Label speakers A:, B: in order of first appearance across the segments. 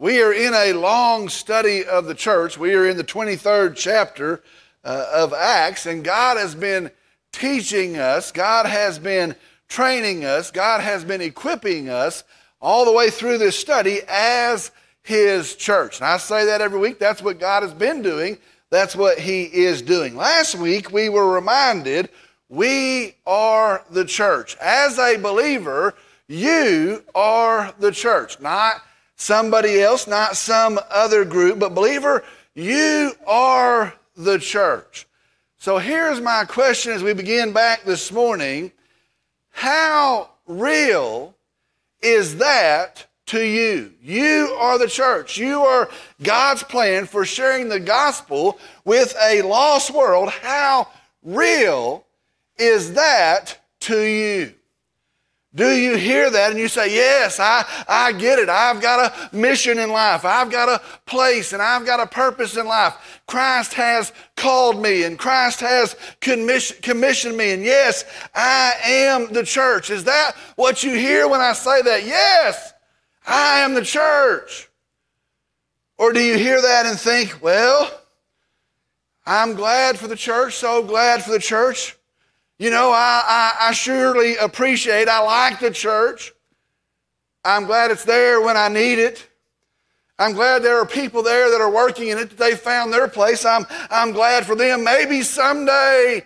A: We are in a long study of the church. We are in the 23rd chapter uh, of Acts, and God has been teaching us, God has been training us, God has been equipping us all the way through this study as His church. And I say that every week. That's what God has been doing, that's what He is doing. Last week, we were reminded we are the church. As a believer, you are the church, not somebody else, not some other group, but believer, you are the church. So here's my question as we begin back this morning How real is that to you? You are the church. You are God's plan for sharing the gospel with a lost world. How real is that to you? Do you hear that and you say, Yes, I, I get it. I've got a mission in life. I've got a place and I've got a purpose in life. Christ has called me and Christ has commissioned me. And yes, I am the church. Is that what you hear when I say that? Yes, I am the church. Or do you hear that and think, Well, I'm glad for the church, so glad for the church. You know, I, I, I surely appreciate, I like the church. I'm glad it's there when I need it. I'm glad there are people there that are working in it, that they found their place. I'm, I'm glad for them. Maybe someday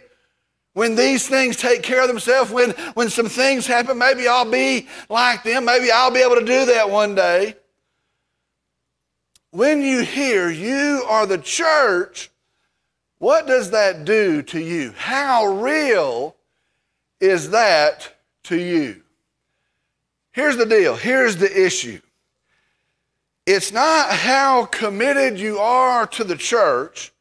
A: when these things take care of themselves, when, when some things happen, maybe I'll be like them. Maybe I'll be able to do that one day. When you hear you are the church, what does that do to you? How real is that to you? Here's the deal. Here's the issue. It's not how committed you are to the church.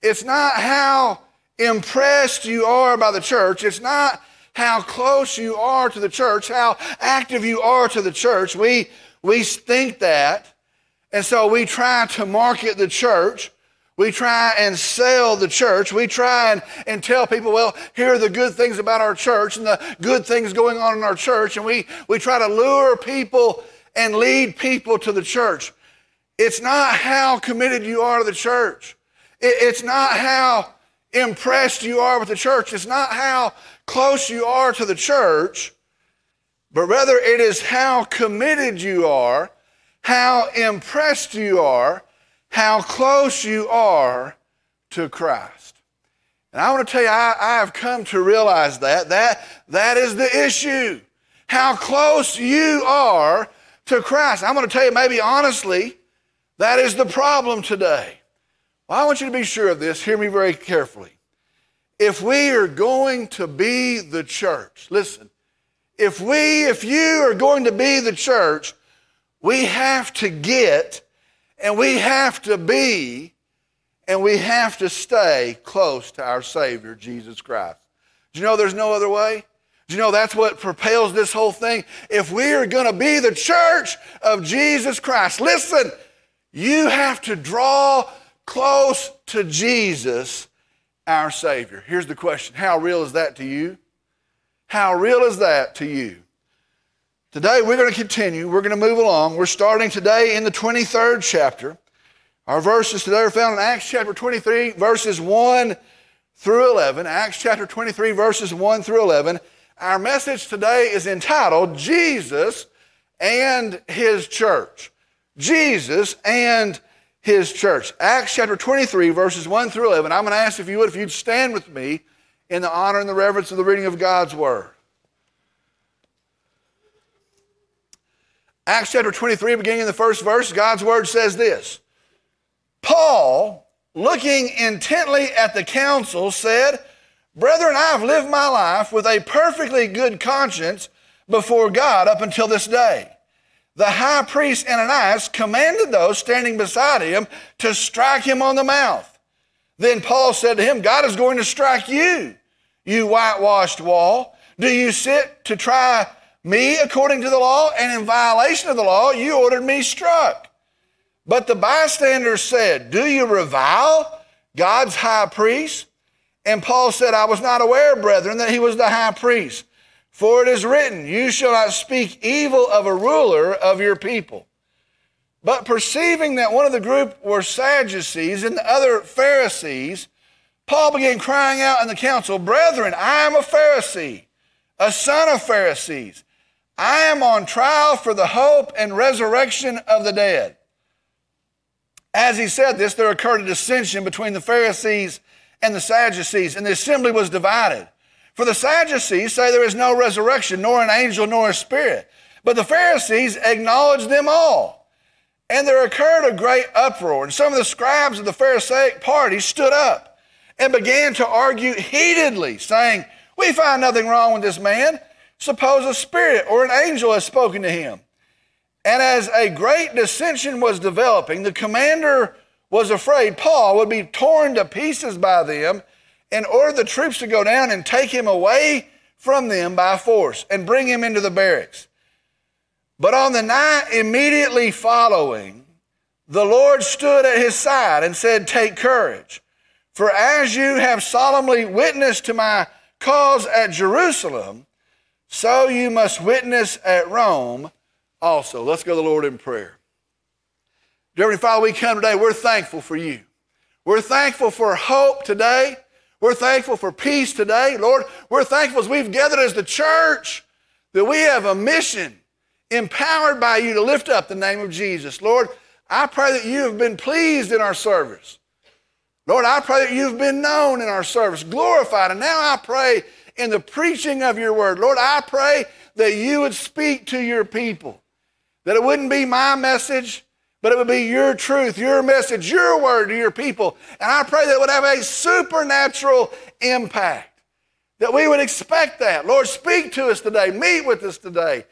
A: It's not how impressed you are by the church. It's not how close you are to the church, how active you are to the church. We, we think that. And so we try to market the church we try and sell the church. We try and, and tell people, well, here are the good things about our church and the good things going on in our church. And we, we try to lure people and lead people to the church. It's not how committed you are to the church. It, it's not how impressed you are with the church. It's not how close you are to the church, but rather it is how committed you are, how impressed you are, how close you are to Christ. And I want to tell you, I, I have come to realize that. That, that is the issue. How close you are to Christ. I'm going to tell you, maybe honestly, that is the problem today. Well, I want you to be sure of this. Hear me very carefully. If we are going to be the church, listen, if we, if you are going to be the church, we have to get and we have to be and we have to stay close to our Savior, Jesus Christ. Do you know there's no other way? Do you know that's what propels this whole thing? If we are going to be the church of Jesus Christ, listen, you have to draw close to Jesus, our Savior. Here's the question How real is that to you? How real is that to you? Today we're going to continue. We're going to move along. We're starting today in the 23rd chapter. Our verses today are found in Acts chapter 23, verses 1 through 11. Acts chapter 23, verses 1 through 11. Our message today is entitled Jesus and His Church. Jesus and His Church. Acts chapter 23, verses 1 through 11. I'm going to ask if you would, if you'd stand with me in the honor and the reverence of the reading of God's Word. Acts chapter 23, beginning in the first verse, God's word says this Paul, looking intently at the council, said, Brethren, I have lived my life with a perfectly good conscience before God up until this day. The high priest Ananias commanded those standing beside him to strike him on the mouth. Then Paul said to him, God is going to strike you, you whitewashed wall. Do you sit to try me according to the law, and in violation of the law, you ordered me struck. But the bystanders said, Do you revile God's high priest? And Paul said, I was not aware, brethren, that he was the high priest. For it is written, You shall not speak evil of a ruler of your people. But perceiving that one of the group were Sadducees and the other Pharisees, Paul began crying out in the council, Brethren, I am a Pharisee, a son of Pharisees. I am on trial for the hope and resurrection of the dead. As he said this, there occurred a dissension between the Pharisees and the Sadducees, and the assembly was divided. For the Sadducees say there is no resurrection, nor an angel, nor a spirit. But the Pharisees acknowledge them all. And there occurred a great uproar, and some of the scribes of the Pharisaic party stood up and began to argue heatedly, saying, We find nothing wrong with this man. Suppose a spirit or an angel has spoken to him. And as a great dissension was developing, the commander was afraid Paul would be torn to pieces by them and ordered the troops to go down and take him away from them by force and bring him into the barracks. But on the night immediately following, the Lord stood at his side and said, Take courage, for as you have solemnly witnessed to my cause at Jerusalem, so you must witness at Rome also. Let's go to the Lord in prayer. Dear Heavenly Father, we come today, we're thankful for you. We're thankful for hope today. We're thankful for peace today. Lord, we're thankful as we've gathered as the church that we have a mission empowered by you to lift up the name of Jesus. Lord, I pray that you have been pleased in our service. Lord, I pray that you've been known in our service, glorified. And now I pray in the preaching of your word. Lord, I pray that you would speak to your people, that it wouldn't be my message, but it would be your truth, your message, your word to your people. And I pray that it would have a supernatural impact, that we would expect that. Lord, speak to us today, meet with us today,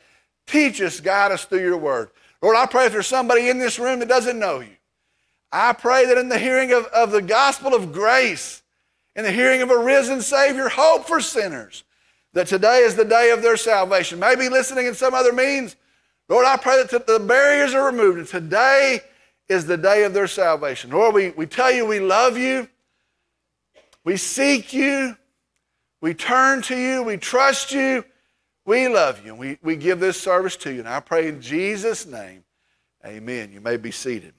A: teach us, guide us through your word. Lord, I pray if there's somebody in this room that doesn't know you, I pray that in the hearing of, of the gospel of grace, in the hearing of a risen Savior, hope for sinners, that today is the day of their salvation. Maybe listening in some other means. Lord, I pray that the barriers are removed and today is the day of their salvation. Lord, we, we tell you we love you, we seek you, we turn to you, we trust you, we love you, and we, we give this service to you. And I pray in Jesus' name, amen. You may be seated.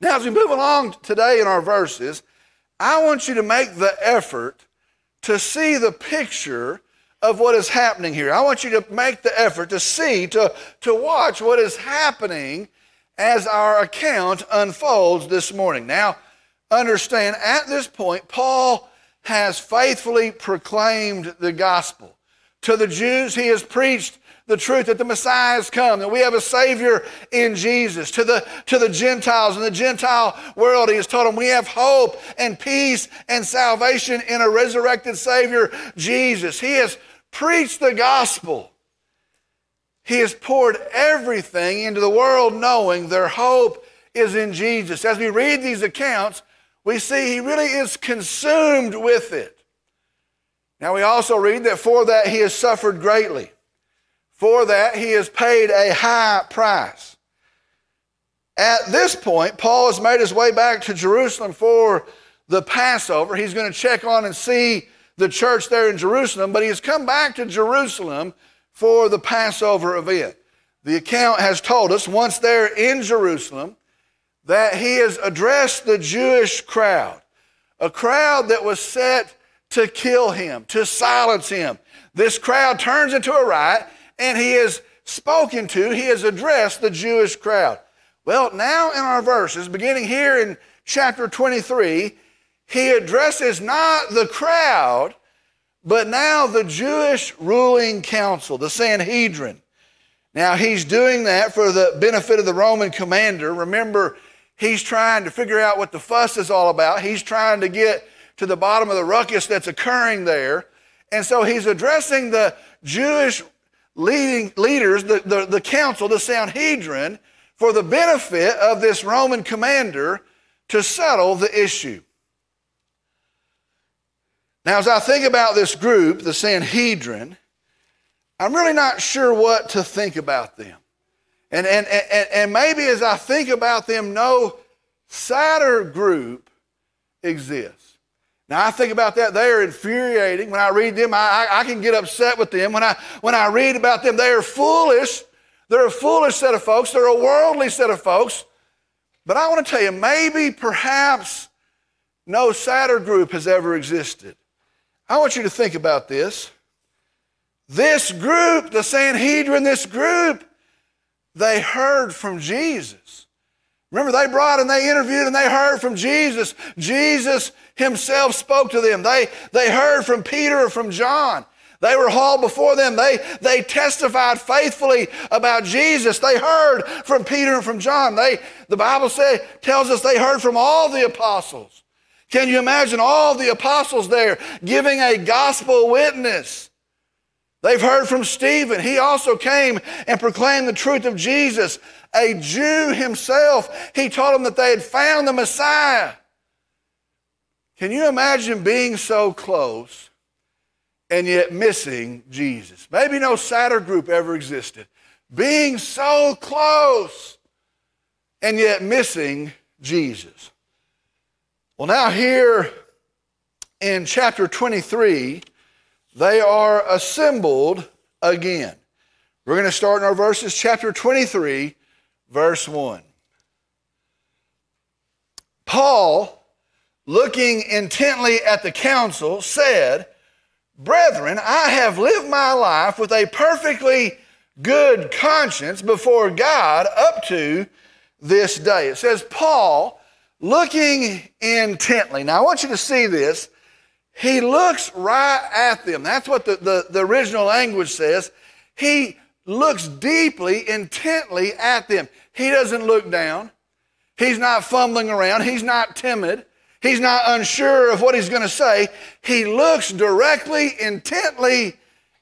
A: Now, as we move along today in our verses, I want you to make the effort to see the picture of what is happening here. I want you to make the effort to see, to, to watch what is happening as our account unfolds this morning. Now, understand at this point, Paul has faithfully proclaimed the gospel. To the Jews, he has preached the truth that the Messiah has come, that we have a Savior in Jesus. To the, to the Gentiles in the Gentile world, He has told them we have hope and peace and salvation in a resurrected Savior, Jesus. He has preached the gospel. He has poured everything into the world knowing their hope is in Jesus. As we read these accounts, we see He really is consumed with it. Now, we also read that for that He has suffered greatly. For that, he has paid a high price. At this point, Paul has made his way back to Jerusalem for the Passover. He's going to check on and see the church there in Jerusalem, but he has come back to Jerusalem for the Passover event. The account has told us, once there in Jerusalem, that he has addressed the Jewish crowd, a crowd that was set to kill him, to silence him. This crowd turns into a riot and he has spoken to, he has addressed the Jewish crowd. Well, now in our verses, beginning here in chapter 23, he addresses not the crowd, but now the Jewish ruling council, the Sanhedrin. Now, he's doing that for the benefit of the Roman commander. Remember, he's trying to figure out what the fuss is all about. He's trying to get to the bottom of the ruckus that's occurring there. And so he's addressing the Jewish leading leaders, the, the, the council, the Sanhedrin, for the benefit of this Roman commander to settle the issue. Now, as I think about this group, the Sanhedrin, I'm really not sure what to think about them. And, and, and, and maybe as I think about them, no sadder group exists. Now I think about that, they are infuriating. When I read them, I, I, I, can get upset with them. When I, when I read about them, they are foolish They're a foolish set of folks. They're a worldly set of folks. But I want to tell you, maybe, perhaps, no sadder group has ever existed. I want you to think about this. This group, the Sanhedrin, this group, they heard from Jesus. Remember, they brought and they interviewed and they heard from Jesus. Jesus himself spoke to them. They, they heard from Peter or from John. They were hauled before them. They, they testified faithfully about Jesus. They heard from Peter and from John. They, the Bible say, tells us they heard from all the apostles. Can you imagine all the apostles there giving a gospel witness? They've heard from Stephen. He also came and proclaimed the truth of Jesus. A Jew himself, he told them that they had found the Messiah. Can you imagine being so close and yet missing Jesus. Maybe no sadder group ever existed. Being so close and yet missing Jesus. Well, now here in chapter 23, they are assembled again. We're going to start in our verses, chapter 23, verse 1. Paul, looking intently at the council, said, Brethren, I have lived my life with a perfectly good conscience before God up to this day. It says, Paul, looking intently. Now, I want you to see this. He looks right at them. That's what the, the, the original language says. He looks deeply, intently at them. He doesn't look down. He's not fumbling around. He's not timid. He's not unsure of what he's going to say. He looks directly, intently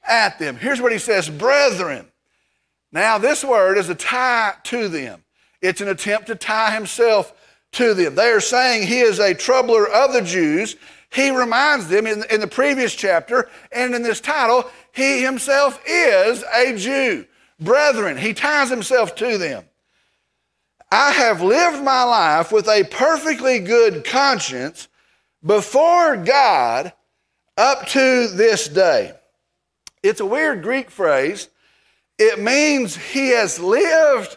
A: at them. Here's what he says Brethren. Now, this word is a tie to them, it's an attempt to tie himself to them. They are saying he is a troubler of the Jews. He reminds them in, in the previous chapter and in this title, he himself is a Jew. Brethren, he ties himself to them. I have lived my life with a perfectly good conscience before God up to this day. It's a weird Greek phrase. It means he has lived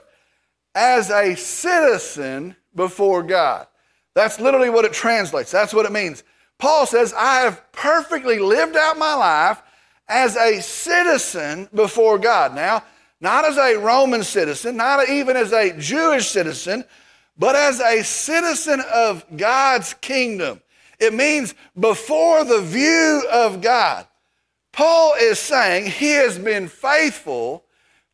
A: as a citizen before God. That's literally what it translates. That's what it means. Paul says, I have perfectly lived out my life as a citizen before God. Now, not as a Roman citizen, not even as a Jewish citizen, but as a citizen of God's kingdom. It means before the view of God. Paul is saying he has been faithful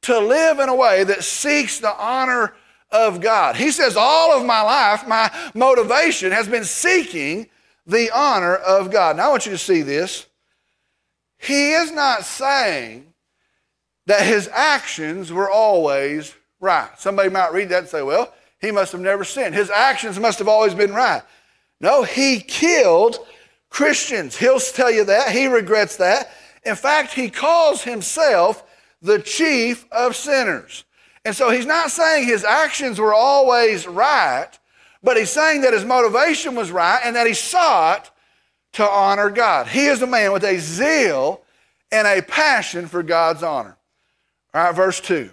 A: to live in a way that seeks the honor of God. He says, All of my life, my motivation has been seeking the honor of God. Now I want you to see this. He is not saying that his actions were always right. Somebody might read that and say, well, he must have never sinned. His actions must have always been right. No, he killed Christians. He'll tell you that. He regrets that. In fact, he calls himself the chief of sinners. And so he's not saying his actions were always right, but he's saying that his motivation was right and that he sought to honor God. He is a man with a zeal and a passion for God's honor. All right, verse 2.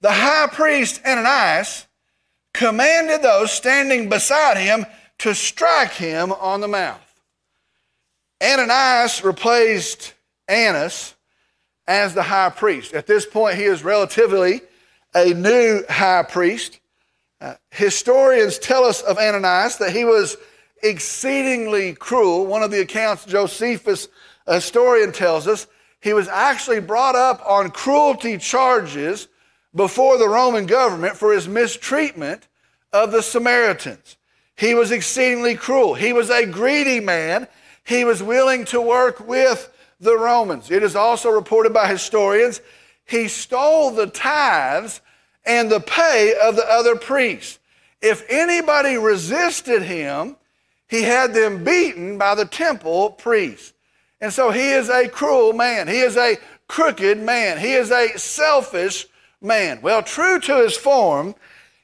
A: The high priest Ananias commanded those standing beside him to strike him on the mouth. Ananias replaced Annas as the high priest. At this point, he is relatively a new high priest. Uh, historians tell us of Ananias that he was exceedingly cruel. One of the accounts Josephus, a historian, tells us he was actually brought up on cruelty charges before the Roman government for his mistreatment of the Samaritans. He was exceedingly cruel. He was a greedy man. He was willing to work with the Romans. It is also reported by historians he stole the tithes and the pay of the other priests. If anybody resisted him, he had them beaten by the temple priests. And so he is a cruel man. He is a crooked man. He is a selfish man. Well, true to his form,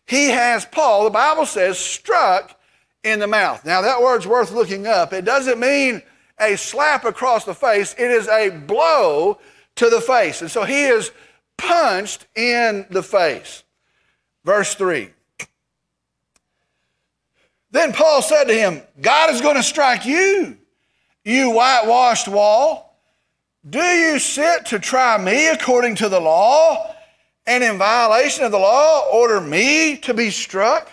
A: he has Paul, the Bible says, struck in the mouth. Now, that word's worth looking up. It doesn't mean a slap across the face, it is a blow to the face. And so he is punched in the face. Verse 3. Then Paul said to him, God is going to strike you, you whitewashed wall. Do you sit to try me according to the law, and in violation of the law, order me to be struck?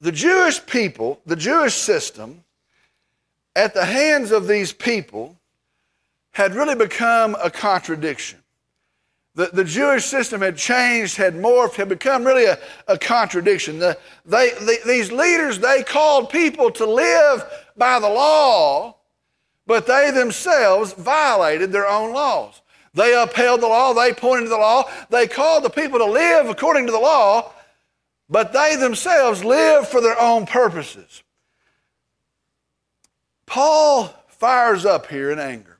A: The Jewish people, the Jewish system, at the hands of these people, had really become a contradiction. The, the Jewish system had changed, had morphed, had become really a, a contradiction. The, they, the, these leaders, they called people to live by the law, but they themselves violated their own laws. They upheld the law, they pointed to the law, they called the people to live according to the law, but they themselves lived for their own purposes. Paul fires up here in anger.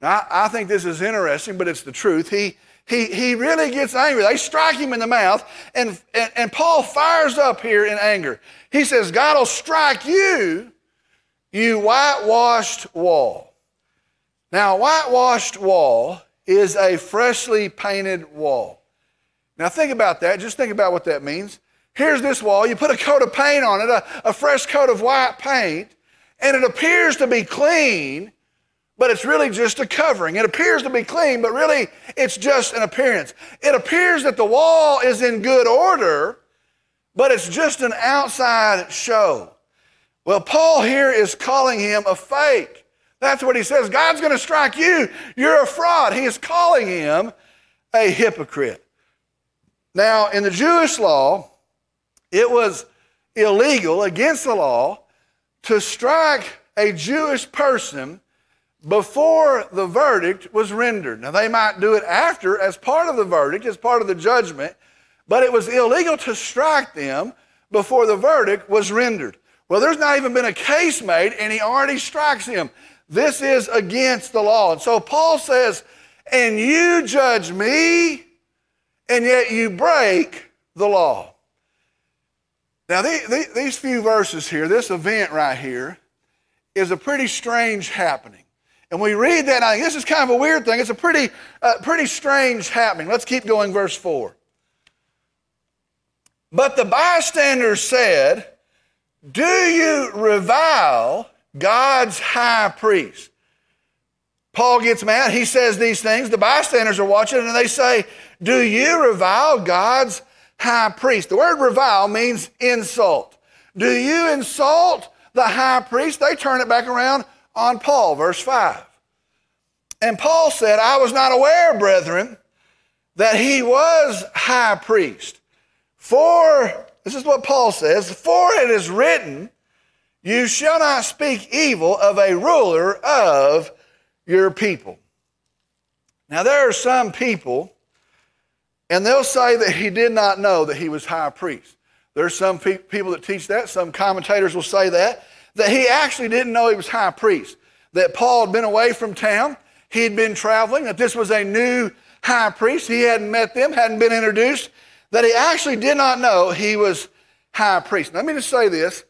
A: Now, I, think this is interesting, but it's the truth. He, he, he really gets angry. They strike him in the mouth, and, and, and Paul fires up here in anger. He says, God will strike you, you whitewashed wall. Now, a whitewashed wall is a freshly painted wall. Now, think about that. Just think about what that means. Here's this wall. You put a coat of paint on it, a, a fresh coat of white paint, and it appears to be clean, but it's really just a covering. It appears to be clean, but really it's just an appearance. It appears that the wall is in good order, but it's just an outside show. Well, Paul here is calling him a fake. That's what he says. God's going to strike you. You're a fraud. He is calling him a hypocrite. Now, in the Jewish law, it was illegal against the law to strike a Jewish person before the verdict was rendered. Now, they might do it after as part of the verdict, as part of the judgment, but it was illegal to strike them before the verdict was rendered. Well, there's not even been a case made, and he already strikes him. This is against the law. And so Paul says, And you judge me, and yet you break the law. Now, these few verses here, this event right here, is a pretty strange happening. And we read that, and I think this is kind of a weird thing. It's a pretty, uh, pretty strange happening. Let's keep going, verse 4. But the bystanders said, Do you revile God's high priest? Paul gets mad. He says these things. The bystanders are watching, and they say, Do you revile God's high priest? The word revile means insult. Do you insult the high priest? They turn it back around on Paul, verse 5. And Paul said, I was not aware, brethren, that he was high priest. For, this is what Paul says, for it is written, you shall not speak evil of a ruler of your people. Now, there are some people, and they'll say that he did not know that he was high priest. There are some pe- people that teach that. Some commentators will say that that he actually didn't know he was high priest, that Paul had been away from town, he had been traveling, that this was a new high priest. He hadn't met them, hadn't been introduced, that he actually did not know he was high priest. Let me just say this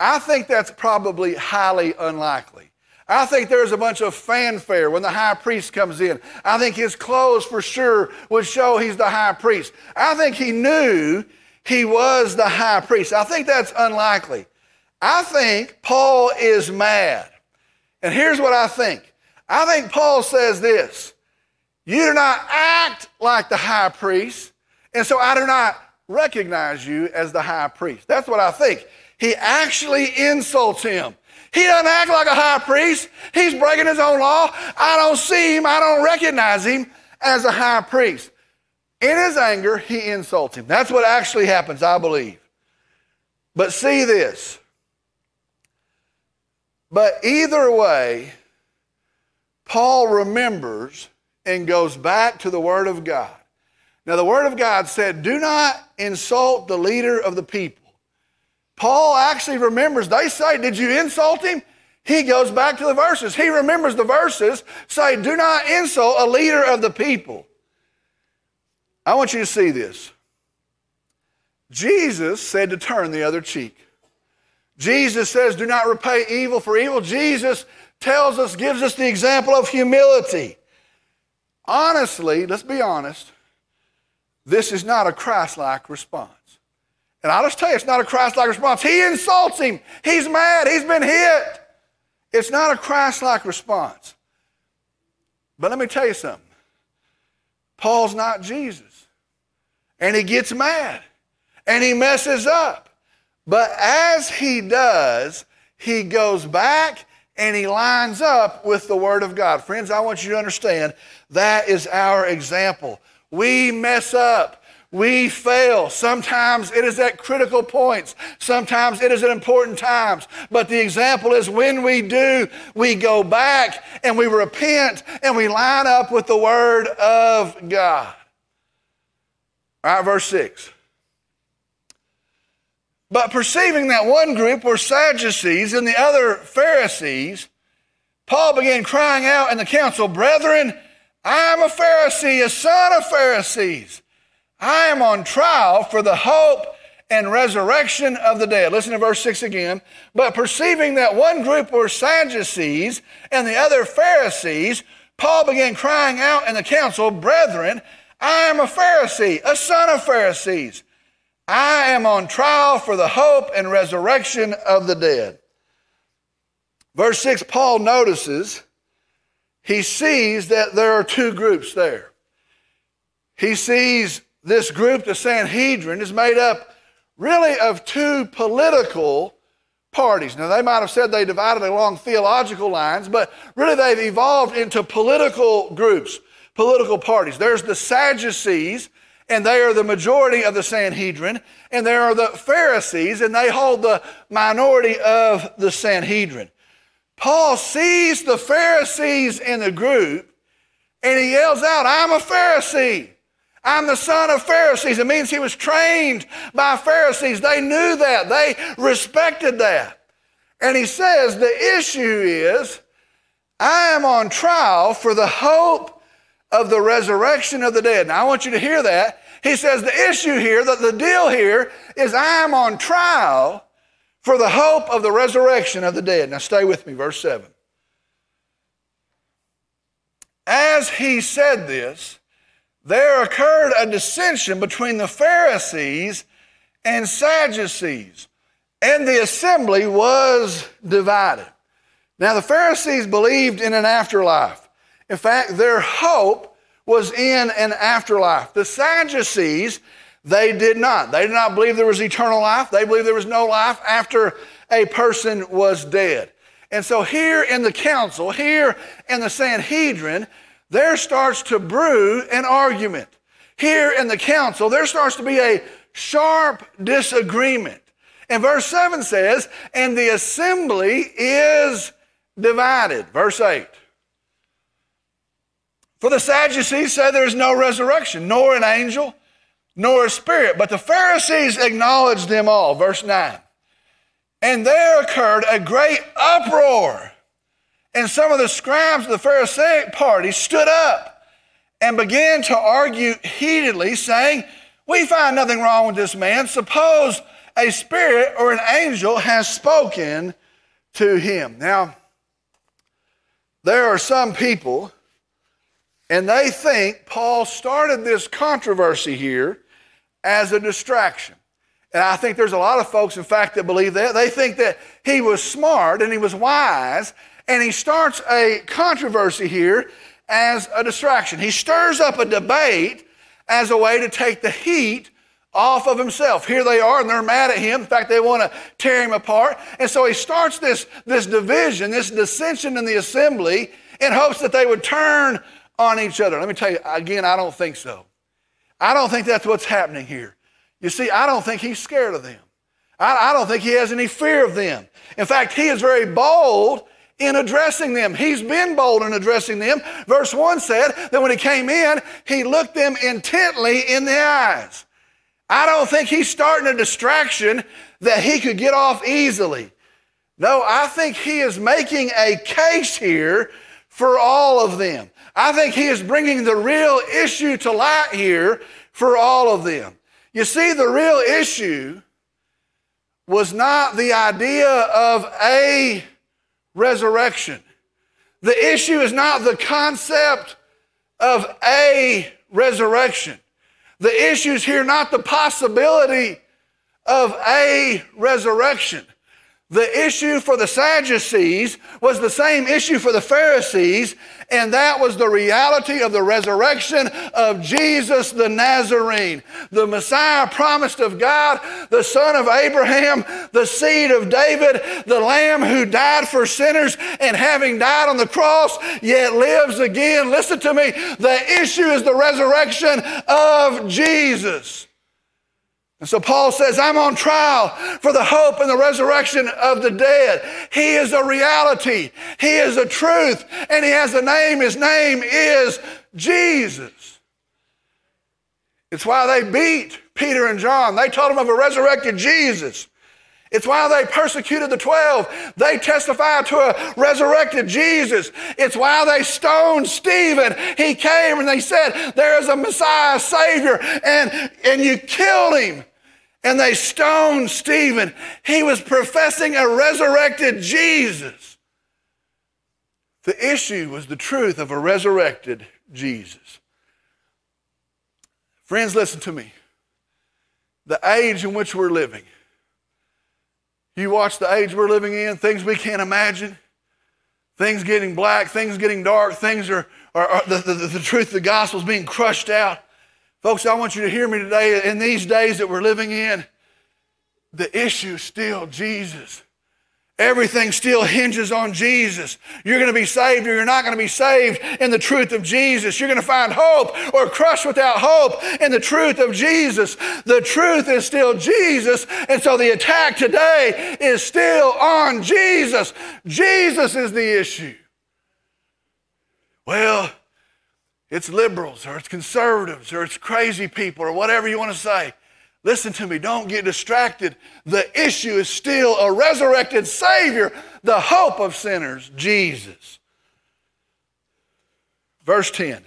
A: I think that's probably highly unlikely. I think there's a bunch of fanfare when the high priest comes in. I think his clothes for sure would show he's the high priest. I think he knew he was the high priest. I think that's unlikely. I think Paul is mad. And here's what I think I think Paul says this You do not act like the high priest, and so I do not recognize you as the high priest. That's what I think. He actually insults him. He doesn't act like a high priest. He's breaking his own law. I don't see him. I don't recognize him as a high priest. In his anger, he insults him. That's what actually happens, I believe. But see this but either way, Paul remembers and goes back to the Word of God. Now, the Word of God said, Do not insult the leader of the people. Paul actually remembers, they say, Did you insult him? He goes back to the verses. He remembers the verses say, Do not insult a leader of the people. I want you to see this. Jesus said to turn the other cheek. Jesus says, do not repay evil for evil. Jesus tells us, gives us the example of humility. honestly, let's be honest, this is not a Christ like response. And I'll just tell you, it's not a Christ like response. He insults him, he's mad, he's been hit. It's not a Christ like response. But let me tell you something Paul's not Jesus. And he gets mad and he messes up. But as he does, he goes back and he lines up with the Word of God. Friends, I want you to understand that is our example. We mess up. We fail. Sometimes it is at critical points. Sometimes it is at important times. But the example is when we do, we go back and we repent and we line up with the Word of God. All right, verse 6. But perceiving that one group were Sadducees and the other Pharisees, Paul began crying out in the council, Brethren, I am a Pharisee, a son of Pharisees. I am on trial for the hope and resurrection of the dead. Listen to verse 6 again. But perceiving that one group were Sadducees and the other Pharisees, Paul began crying out in the council, Brethren, I am a Pharisee, a son of Pharisees. I am on trial for the hope and resurrection of the dead. Verse 6, Paul notices, he sees that there are two groups there. He sees this group, the Sanhedrin, is made up really of two political parties. Now, they might have said they divided along theological lines, but really they've evolved into political groups, political parties. There's the Sadducees, and they are the majority of the Sanhedrin, and there are the Pharisees, and they hold the minority of the Sanhedrin. Paul sees the Pharisees in the group, and he yells out, I'm a Pharisee. I'm the son of Pharisees. It means he was trained by Pharisees. They knew that, they respected that. And he says, The issue is, I am on trial for the hope of the resurrection of the dead. Now, I want you to hear that. He says, The issue here, that the deal here is, I am on trial for the hope of the resurrection of the dead. Now, stay with me, verse 7. As he said this, there occurred a dissension between the Pharisees and Sadducees, and the assembly was divided. Now, the Pharisees believed in an afterlife. In fact, their hope was in an afterlife. The Sadducees, they did not. They did not believe there was eternal life. They believed there was no life after a person was dead. And so, here in the council, here in the Sanhedrin, there starts to brew an argument. Here in the council, there starts to be a sharp disagreement. And verse 7 says, and the assembly is divided. Verse 8. For the Sadducees say there is no resurrection, nor an angel, nor a spirit. But the Pharisees acknowledged them all. Verse 9. And there occurred a great uproar and some of the scribes of the Pharisaic party stood up and began to argue heatedly, saying, We find nothing wrong with this man. Suppose a spirit or an angel has spoken to him. Now, there are some people, and they think Paul started this controversy here as a distraction. And I think there's a lot of folks, in fact, that believe that. They think that he was smart and he was wise and he starts a controversy here as a distraction. He stirs up a debate as a way to take the heat off of himself. Here they are, and they're mad at him. In fact, they want to tear him apart. And so he starts this, this division, this dissension in the assembly in hopes that they would turn on each other. Let me tell you, again, I don't think so. I don't think that's what's happening here. You see, I don't think he's scared of them. I, I don't think he has any fear of them. In fact, he is very bold in addressing them. He's been bold in addressing them. Verse 1 said that when he came in, he looked them intently in the eyes. I don't think he's starting a distraction that he could get off easily. No, I think he is making a case here for all of them. I think he is bringing the real issue to light here for all of them. You see, the real issue was not the idea of a resurrection. The issue is not the concept of a resurrection. The issue is here not the possibility of a resurrection. The issue for the Sadducees was the same issue for the Pharisees, and that was the reality of the resurrection of Jesus the Nazarene, the Messiah promised of God, the son of Abraham, the seed of David, the Lamb who died for sinners, and having died on the cross, yet lives again. Listen to me. The issue is the resurrection of Jesus. And so Paul says, I'm on trial for the hope and the resurrection of the dead. He is a reality. He is a truth. And he has a name. His name is Jesus. It's why they beat Peter and John. They told them of a resurrected Jesus. It's why they persecuted the 12. They testified to a resurrected Jesus. It's why they stoned Stephen. He came and they said, There is a Messiah, Savior, and, and you killed him and they stoned Stephen. He was professing a resurrected Jesus. The issue was the truth of a resurrected Jesus. Friends, listen to me. The age in which we're living, you watch the age we're living in, things we can't imagine, things getting black, things getting dark, things are, are, are the, the, the truth of the gospel is being crushed out. Folks, I want you to hear me today. In these days that we're living in, the issue is still Jesus. Everything still hinges on Jesus. You're going to be saved or you're not going to be saved in the truth of Jesus. You're going to find hope or crushed without hope in the truth of Jesus. The truth is still Jesus. And so the attack today is still on Jesus. Jesus is the issue. Well, it's liberals or it's conservatives or it's crazy people or whatever you want to say. Listen to me, don't get distracted. The issue is still a resurrected Savior, the hope of sinners, Jesus. Verse 10.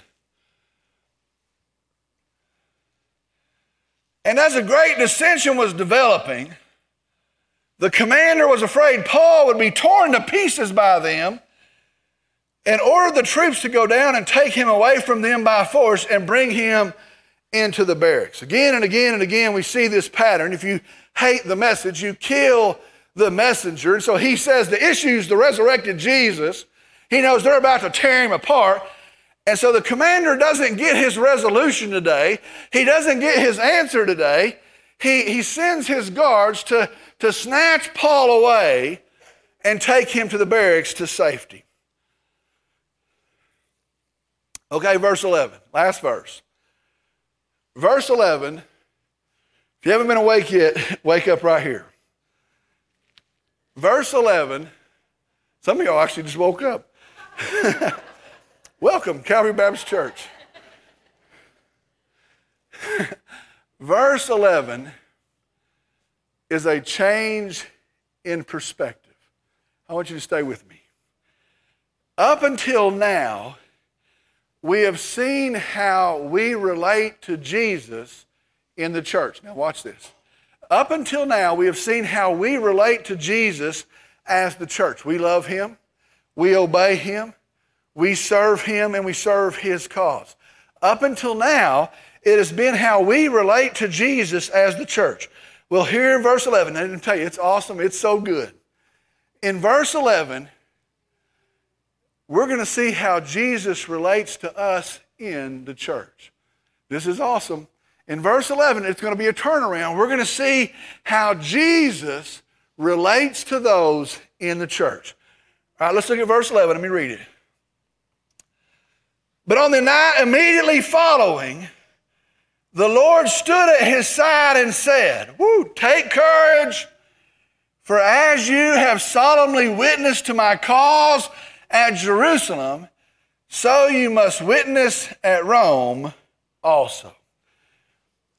A: And as a great dissension was developing, the commander was afraid Paul would be torn to pieces by them and ordered the troops to go down and take him away from them by force and bring him into the barracks. Again and again and again, we see this pattern. If you hate the message, you kill the messenger. And so he says the issue is the resurrected Jesus. He knows they're about to tear him apart. And so the commander doesn't get his resolution today. He doesn't get his answer today. He, he sends his guards to, to snatch Paul away and take him to the barracks to safety. Okay, verse 11, last verse. Verse 11, if you haven't been awake yet, wake up right here. Verse 11, some of y'all actually just woke up. Welcome, Calvary Baptist Church. Verse 11 is a change in perspective. I want you to stay with me. Up until now, we have seen how we relate to Jesus in the church. Now, watch this. Up until now, we have seen how we relate to Jesus as the church. We love him, we obey him, we serve him, and we serve his cause. Up until now, it has been how we relate to Jesus as the church. Well, here in verse 11, I didn't tell you, it's awesome, it's so good. In verse 11, we're going to see how Jesus relates to us in the church. This is awesome. In verse 11, it's going to be a turnaround. We're going to see how Jesus relates to those in the church. All right, let's look at verse 11. Let me read it. But on the night immediately following, the Lord stood at his side and said, Woo, take courage, for as you have solemnly witnessed to my cause, at Jerusalem, so you must witness at Rome also.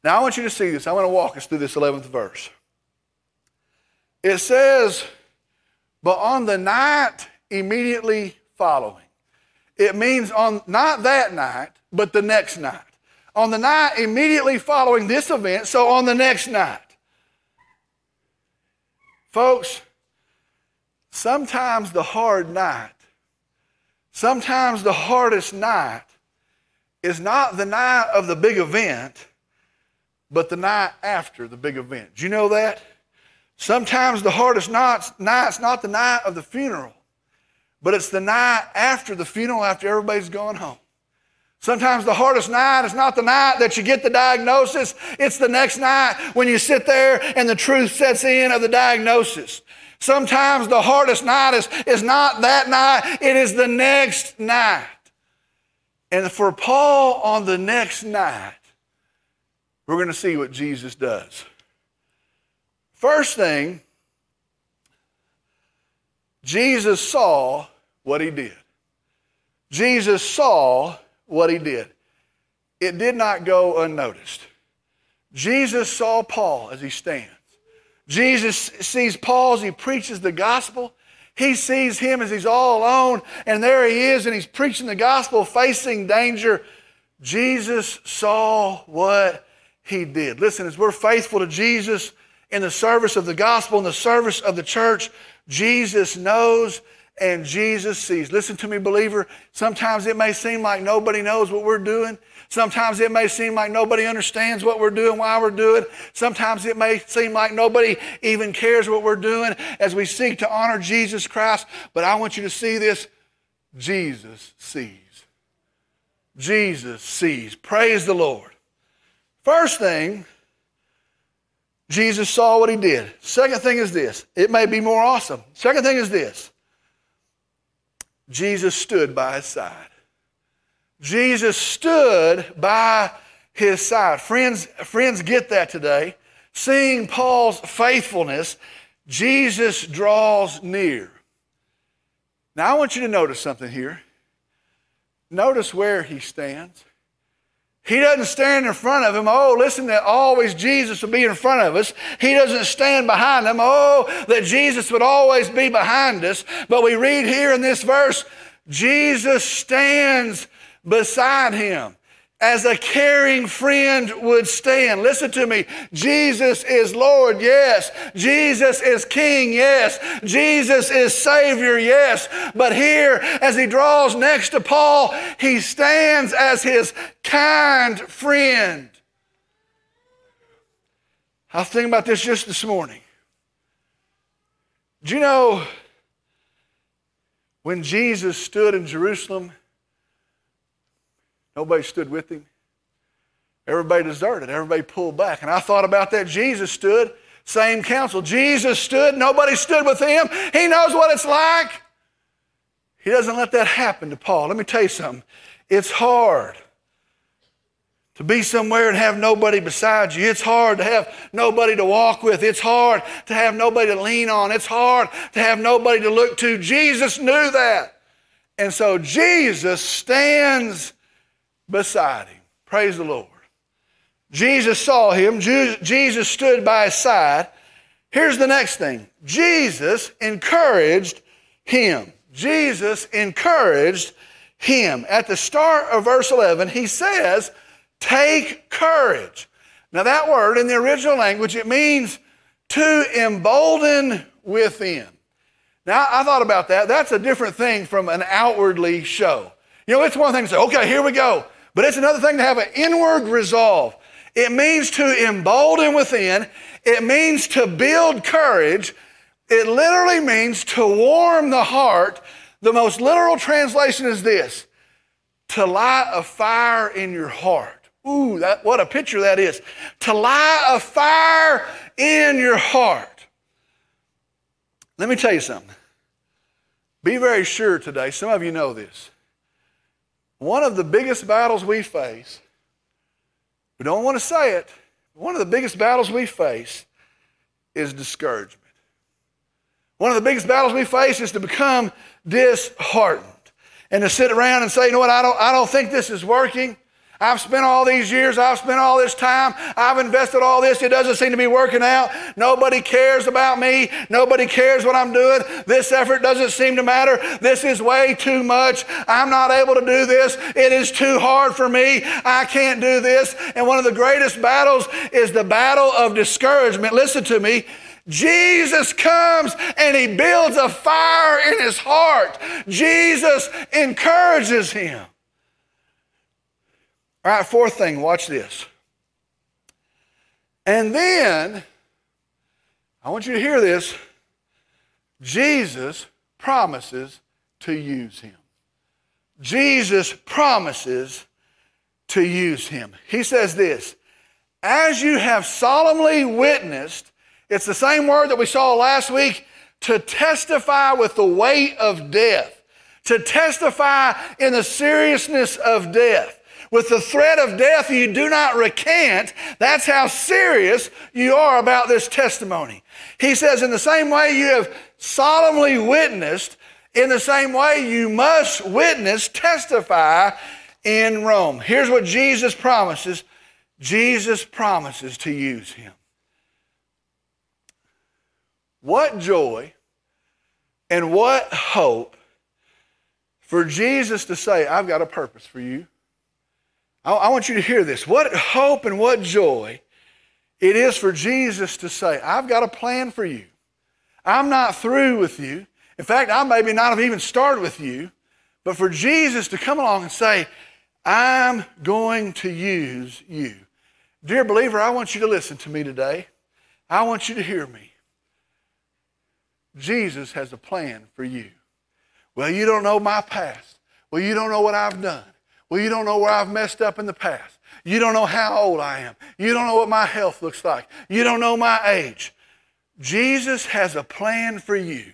A: Now, I want you to see this. I want to walk us through this 11th verse. It says, but on the night immediately following. It means on not that night, but the next night. On the night immediately following this event, so on the next night. Folks, sometimes the hard night Sometimes the hardest night is not the night of the big event, but the night after the big event. Do you know that? Sometimes the hardest night's, night's not the night of the funeral, but it's the night after the funeral, after everybody's gone home. Sometimes the hardest night is not the night that you get the diagnosis, it's the next night when you sit there and the truth sets in of the diagnosis. Sometimes the hardest night is, is not that night, it is the next night. And for Paul on the next night, we're going to see what Jesus does. First thing, Jesus saw what he did. Jesus saw what he did. It did not go unnoticed. Jesus saw Paul as he stands. Jesus sees Paul as he preaches the gospel. He sees him as he's all alone, and there he is, and he's preaching the gospel, facing danger. Jesus saw what he did. Listen, as we're faithful to Jesus in the service of the gospel, in the service of the church, Jesus knows and Jesus sees. Listen to me, believer. Sometimes it may seem like nobody knows what we're doing. Sometimes it may seem like nobody understands what we're doing, why we're doing. It. Sometimes it may seem like nobody even cares what we're doing as we seek to honor Jesus Christ. But I want you to see this Jesus sees. Jesus sees. Praise the Lord. First thing, Jesus saw what he did. Second thing is this it may be more awesome. Second thing is this Jesus stood by his side. Jesus stood by his side. Friends, friends get that today. Seeing Paul's faithfulness, Jesus draws near. Now I want you to notice something here. Notice where he stands. He doesn't stand in front of him. Oh, listen, that always Jesus will be in front of us. He doesn't stand behind him. Oh, that Jesus would always be behind us. But we read here in this verse, Jesus stands beside him as a caring friend would stand. Listen to me. Jesus is Lord, yes. Jesus is King, yes. Jesus is Savior, yes. But here, as he draws next to Paul, he stands as his kind friend. I was thinking about this just this morning. Do you know when Jesus stood in Jerusalem? Nobody stood with him. Everybody deserted. Everybody pulled back. And I thought about that. Jesus stood, same council. Jesus stood. Nobody stood with him. He knows what it's like. He doesn't let that happen to Paul. Let me tell you something. It's hard to be somewhere and have nobody beside you. It's hard to have nobody to walk with. It's hard to have nobody to lean on. It's hard to have nobody to look to. Jesus knew that. And so Jesus stands beside him. Praise the Lord. Jesus saw him, Jesus stood by his side. Here's the next thing Jesus encouraged him. Jesus encouraged him. At the start of verse 11, he says, Take courage. Now, that word in the original language, it means to embolden within. Now, I thought about that. That's a different thing from an outwardly show. You know, it's one thing to say, okay, here we go. But it's another thing to have an inward resolve. It means to embolden within. It means to build courage. It literally means to warm the heart. The most literal translation is this to light a fire in your heart. Ooh, that, what a picture that is. To light a fire in your heart. Let me tell you something. Be very sure today, some of you know this. One of the biggest battles we face, we don't want to say it, one of the biggest battles we face is discouragement. One of the biggest battles we face is to become disheartened and to sit around and say, you know what, I don't, I don't think this is working. I've spent all these years, I've spent all this time, I've invested all this. It doesn't seem to be working out. Nobody cares about me. Nobody cares what I'm doing. This effort doesn't seem to matter. This is way too much. I'm not able to do this. It is too hard for me. I can't do this. And one of the greatest battles is the battle of discouragement. Listen to me. Jesus comes and he builds a fire in his heart. Jesus encourages him. All right, fourth thing, watch this. And then, I want you to hear this Jesus promises to use him. Jesus promises to use him. He says this As you have solemnly witnessed, it's the same word that we saw last week to testify with the weight of death, to testify in the seriousness of death. With the threat of death, you do not recant. That's how serious you are about this testimony. He says, in the same way you have solemnly witnessed, in the same way you must witness, testify in Rome. Here's what Jesus promises Jesus promises to use him. What joy and what hope for Jesus to say, I've got a purpose for you. I, I, want you to hear this. What hope and what joy it is for Jesus to say, I've got a plan for you. I'm not through with you. In fact, I maybe not have even started with you, but for Jesus to come along and say, I'm going to use you. Dear believer, I want you to listen to me today. I want you to hear me. Jesus has a plan for you. Well, you don't know my past. Well, you don't know what I've done. Well, you don't know where I've messed up in the past. You don't know how old I am. You don't know what my health looks like. You don't know my age. Jesus has a plan for you.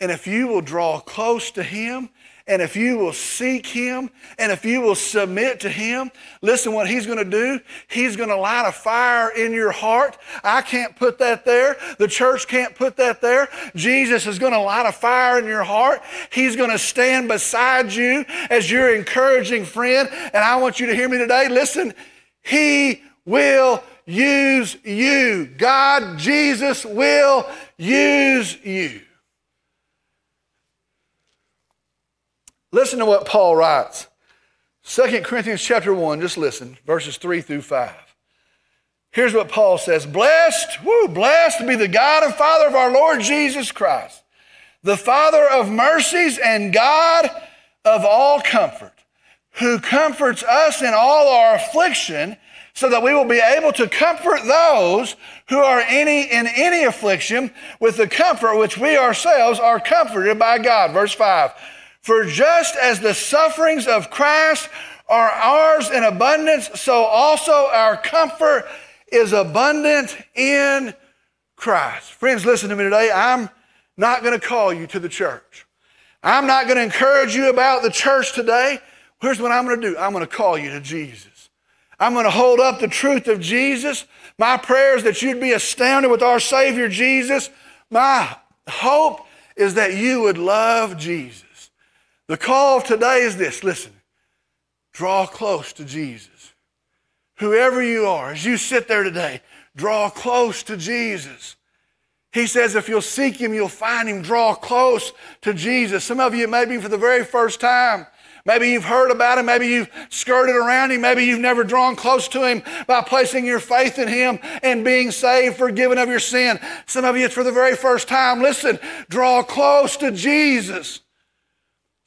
A: And if you will draw close to Him and if you will seek Him and if you will submit to Him, listen what He's going to do. He's going to light a fire in your heart. I can't put that there. The church can't put that there. Jesus is going to light a fire in your heart. He's going to stand beside you as your encouraging friend. And I want you to hear me today. Listen, He will use you. God, Jesus will use you. Listen to what Paul writes. 2 Corinthians chapter 1, just listen, verses 3 through 5. Here's what Paul says Blessed, woo, blessed be the God and Father of our Lord Jesus Christ, the Father of mercies and God of all comfort, who comforts us in all our affliction, so that we will be able to comfort those who are any, in any affliction with the comfort which we ourselves are comforted by God. Verse 5. For just as the sufferings of Christ are ours in abundance, so also our comfort is abundant in Christ. Friends, listen to me today. I'm not going to call you to the church. I'm not going to encourage you about the church today. Here's what I'm going to do I'm going to call you to Jesus. I'm going to hold up the truth of Jesus. My prayer is that you'd be astounded with our Savior Jesus. My hope is that you would love Jesus. The call today is this listen, draw close to Jesus. Whoever you are, as you sit there today, draw close to Jesus. He says, if you'll seek Him, you'll find Him. Draw close to Jesus. Some of you, maybe for the very first time, maybe you've heard about Him, maybe you've skirted around Him, maybe you've never drawn close to Him by placing your faith in Him and being saved, forgiven of your sin. Some of you, it's for the very first time. Listen, draw close to Jesus.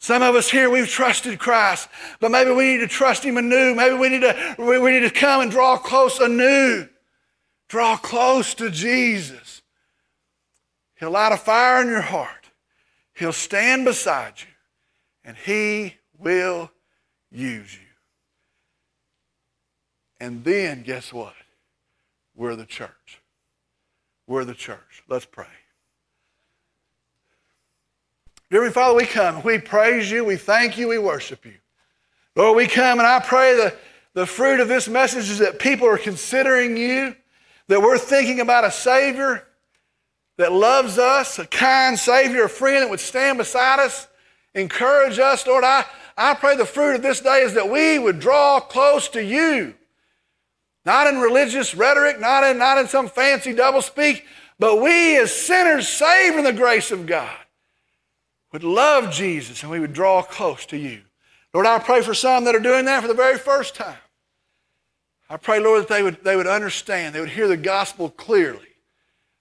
A: Some of us here, we've trusted Christ, but maybe we need to trust Him anew. Maybe we need to, we need to come and draw close anew. Draw close to Jesus. He'll light a fire in your heart. He'll stand beside you, and He will use you. And then, guess what? We're the church. We're the church. Let's pray. Dear Father, we come. We praise you. We thank you. We worship you. Lord, we come and I pray that the fruit of this message is that people are considering you, that we're thinking about a Savior that loves us, a kind Savior, a friend that would stand beside us, encourage us. Lord, I, I pray the fruit of this day is that we would draw close to you. Not in religious rhetoric, not in, not in some fancy doublespeak, but we as sinners saved in the grace of God would love Jesus and we would draw close to you. Lord, I pray for some that are doing that for the very first time. I pray, Lord, that they would, they would understand, they would hear the gospel clearly,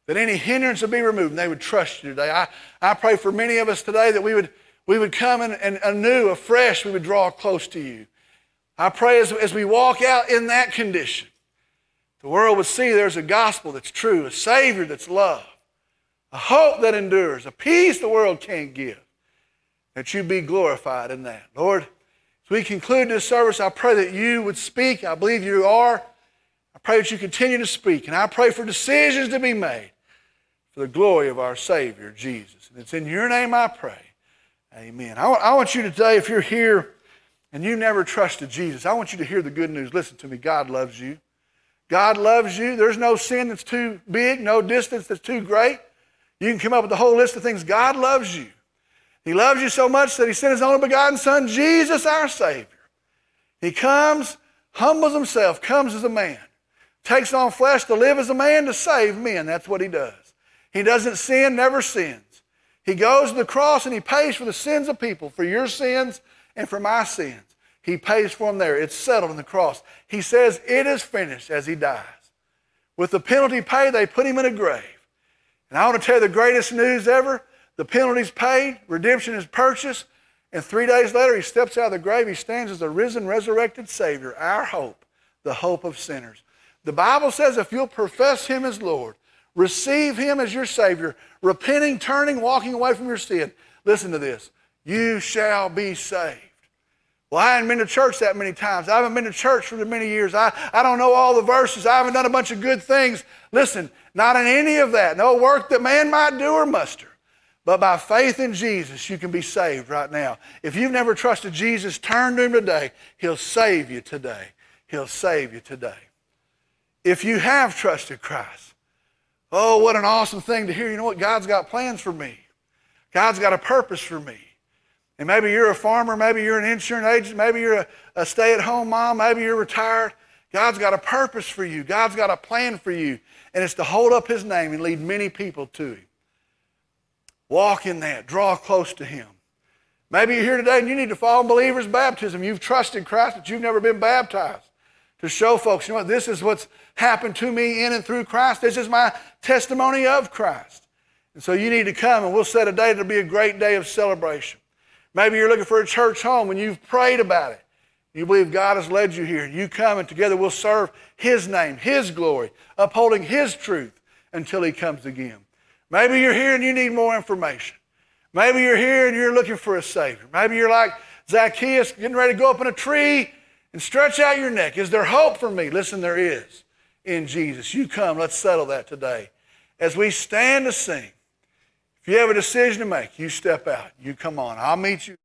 A: that any hindrance would be removed, and they would trust you today. I, I pray for many of us today that we would, we would come and, and anew, afresh, we would draw close to you. I pray as, as we walk out in that condition, the world would see there's a gospel that's true, a Savior that's love, a hope that endures, a peace the world can't give, that you be glorified in that. Lord, as we conclude this service, I pray that you would speak. I believe you are. I pray that you continue to speak. And I pray for decisions to be made for the glory of our Savior, Jesus. And it's in your name I pray. Amen. I want, you today, if you're here and you never trusted Jesus, I want you to hear the good news. Listen to me. God loves you. God loves you. There's no sin that's too big, no distance that's too great. You can come up with a whole list of things. God loves you. He loves you so much that He sent His only begotten Son, Jesus, our Savior. He comes, humbles Himself, comes as a man, takes on flesh to live as a man to save men. That's what He does. He doesn't sin, never sins. He goes to the cross and he pays for the sins of people, for your sins and for my sins. He pays for them there. It's settled on the cross. He says, It is finished as he dies. With the penalty paid, they put him in a grave. And I want to tell you the greatest news ever. The penalty's paid, redemption is purchased, and three days later he steps out of the grave. He stands as the risen, resurrected Savior, our hope, the hope of sinners. The Bible says if you'll profess him as Lord, receive him as your Savior, repenting, turning, walking away from your sin, listen to this you shall be saved. Well, I haven't been to church that many times. I haven't been to church for many years. I, I don't know all the verses. I haven't done a bunch of good things. Listen, not in any of that. No work that man might do or muster. But by faith in Jesus, you can be saved right now. If you've never trusted Jesus, turn to him today. He'll save you today. He'll save you today. If you have trusted Christ, Oh, what an awesome thing to hear. You know what? God's got plans for me. God's got a purpose for me. And maybe you're a farmer, maybe you're an insurance agent, maybe you're a, a stay at home mom, maybe you're retired. God's got a purpose for you. God's got a plan for you. And it's to hold up His name and lead many people to Him. Walk in that, draw close to Him. Maybe you're here today and you need to follow in believer's baptism. You've trusted Christ, but you've never been baptized to show folks, you know what, this is what's happened to me in and through Christ. This is my testimony of Christ. And so you need to come and we'll set a day that'll be a great day of celebration. Maybe you're looking for a church home and you've prayed about it. You believe God has led you here. You come and together we'll serve His name, His glory, upholding His truth until He comes again. Maybe you're here and you need more information. Maybe you're here and you're looking for a Savior. Maybe you're like Zacchaeus getting ready to go up in a tree and stretch out your neck. Is there hope for me? Listen, there is in Jesus. You come, let's settle that today. As we stand to sing, if you have a decision to make, you step out. You come on. I'll meet you.